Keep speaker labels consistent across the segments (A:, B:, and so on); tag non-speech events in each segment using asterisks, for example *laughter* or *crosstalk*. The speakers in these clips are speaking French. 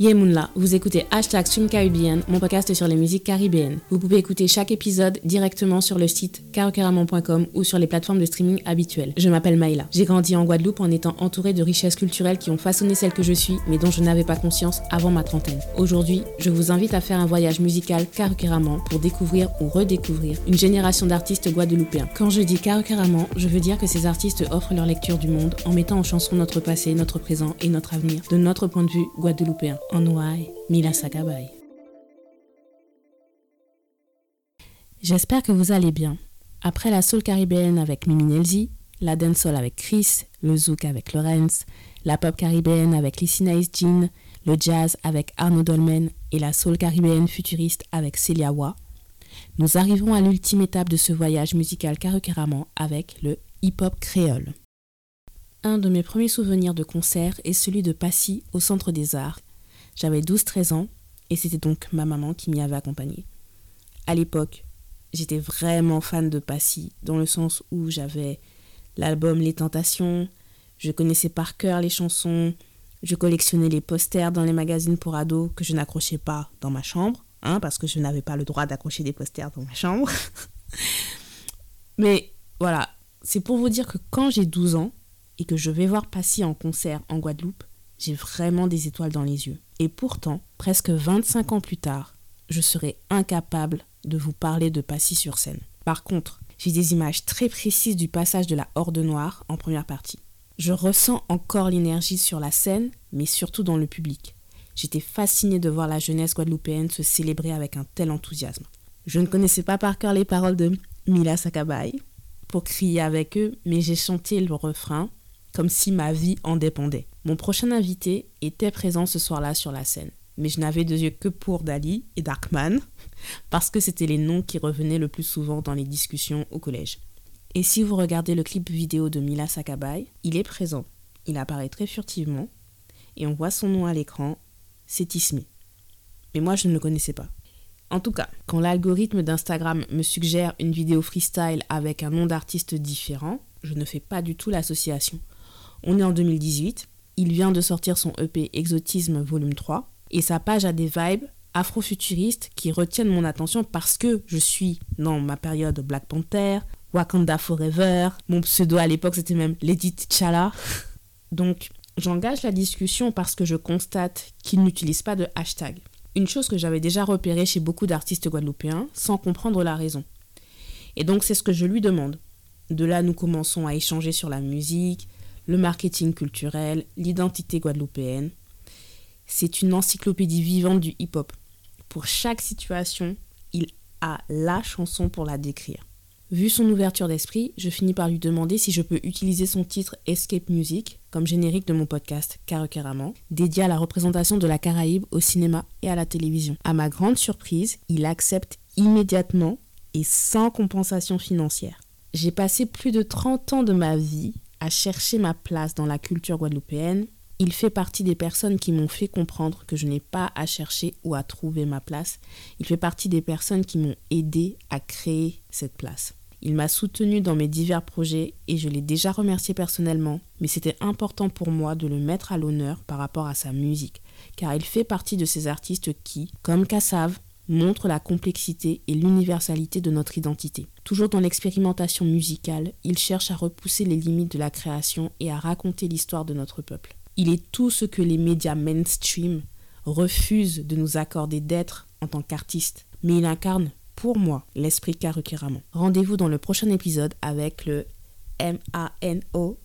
A: Yemunla, vous écoutez Hashtag Caribbean, mon podcast sur les musiques caribéennes. Vous pouvez écouter chaque épisode directement sur le site carocaramon.com ou sur les plateformes de streaming habituelles. Je m'appelle Maïla. J'ai grandi en Guadeloupe en étant entourée de richesses culturelles qui ont façonné celle que je suis, mais dont je n'avais pas conscience avant ma trentaine. Aujourd'hui, je vous invite à faire un voyage musical carocaramon pour découvrir ou redécouvrir une génération d'artistes guadeloupéens. Quand je dis carocaramon, je veux dire que ces artistes offrent leur lecture du monde en mettant en chanson notre passé, notre présent et notre avenir de notre point de vue guadeloupéen. J'espère que vous allez bien. Après la soul caribéenne avec Mimi Nelzi, la dancehall avec Chris, le zouk avec Lorenz, la pop caribéenne avec Lissy Nice Jean, le jazz avec Arnaud Dolmen et la soul caribéenne futuriste avec Celia Wa, nous arrivons à l'ultime étape de ce voyage musical carrément avec le hip-hop créole. Un de mes premiers souvenirs de concert est celui de Passy au Centre des Arts, j'avais 12-13 ans et c'était donc ma maman qui m'y avait accompagnée. À l'époque, j'étais vraiment fan de Passy, dans le sens où j'avais l'album Les Tentations, je connaissais par cœur les chansons, je collectionnais les posters dans les magazines pour ados que je n'accrochais pas dans ma chambre, hein, parce que je n'avais pas le droit d'accrocher des posters dans ma chambre. *laughs* Mais voilà, c'est pour vous dire que quand j'ai 12 ans et que je vais voir Passy en concert en Guadeloupe, j'ai vraiment des étoiles dans les yeux. Et pourtant, presque 25 ans plus tard, je serai incapable de vous parler de Passy sur scène. Par contre, j'ai des images très précises du passage de la Horde Noire en première partie. Je ressens encore l'énergie sur la scène, mais surtout dans le public. J'étais fascinée de voir la jeunesse guadeloupéenne se célébrer avec un tel enthousiasme. Je ne connaissais pas par cœur les paroles de Mila Sakabay pour crier avec eux, mais j'ai chanté le refrain comme si ma vie en dépendait. Mon prochain invité était présent ce soir-là sur la scène, mais je n'avais de yeux que pour Dali et Darkman, *laughs* parce que c'étaient les noms qui revenaient le plus souvent dans les discussions au collège. Et si vous regardez le clip vidéo de Mila Sakabay, il est présent. Il apparaît très furtivement, et on voit son nom à l'écran, c'est Ismi. Mais moi, je ne le connaissais pas. En tout cas, quand l'algorithme d'Instagram me suggère une vidéo freestyle avec un nom d'artiste différent, je ne fais pas du tout l'association. On est en 2018, il vient de sortir son EP Exotisme Volume 3 et sa page a des vibes afrofuturistes qui retiennent mon attention parce que je suis dans ma période Black Panther, Wakanda Forever, mon pseudo à l'époque c'était même Lady T'Challa. *laughs* Donc j'engage la discussion parce que je constate qu'il n'utilise pas de hashtag. Une chose que j'avais déjà repérée chez beaucoup d'artistes guadeloupéens sans comprendre la raison. Et donc c'est ce que je lui demande. De là nous commençons à échanger sur la musique, le marketing culturel, l'identité guadeloupéenne. C'est une encyclopédie vivante du hip-hop. Pour chaque situation, il a la chanson pour la décrire. Vu son ouverture d'esprit, je finis par lui demander si je peux utiliser son titre Escape Music comme générique de mon podcast Caraman, dédié à la représentation de la Caraïbe au cinéma et à la télévision. À ma grande surprise, il accepte immédiatement et sans compensation financière. J'ai passé plus de 30 ans de ma vie à chercher ma place dans la culture guadeloupéenne, il fait partie des personnes qui m'ont fait comprendre que je n'ai pas à chercher ou à trouver ma place. Il fait partie des personnes qui m'ont aidé à créer cette place. Il m'a soutenu dans mes divers projets et je l'ai déjà remercié personnellement, mais c'était important pour moi de le mettre à l'honneur par rapport à sa musique, car il fait partie de ces artistes qui, comme Kassav, montre la complexité et l'universalité de notre identité. Toujours dans l'expérimentation musicale, il cherche à repousser les limites de la création et à raconter l'histoire de notre peuple. Il est tout ce que les médias mainstream refusent de nous accorder d'être en tant qu'artiste, mais il incarne, pour moi, l'esprit Karukiraman. Rendez-vous dans le prochain épisode avec le M-A-N-O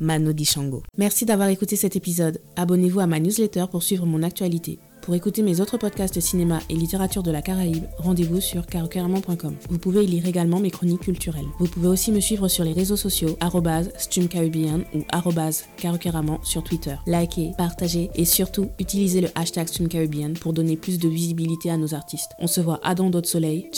A: Mano Shango. Merci d'avoir écouté cet épisode. Abonnez-vous à ma newsletter pour suivre mon actualité. Pour écouter mes autres podcasts cinéma et littérature de la Caraïbe, rendez-vous sur carocaramon.com. Vous pouvez y lire également mes chroniques culturelles. Vous pouvez aussi me suivre sur les réseaux sociaux streamcaribbean ou carocaramon sur Twitter. Likez, partagez et surtout utilisez le hashtag streamcaribbean pour donner plus de visibilité à nos artistes. On se voit à dans d'autres soleils.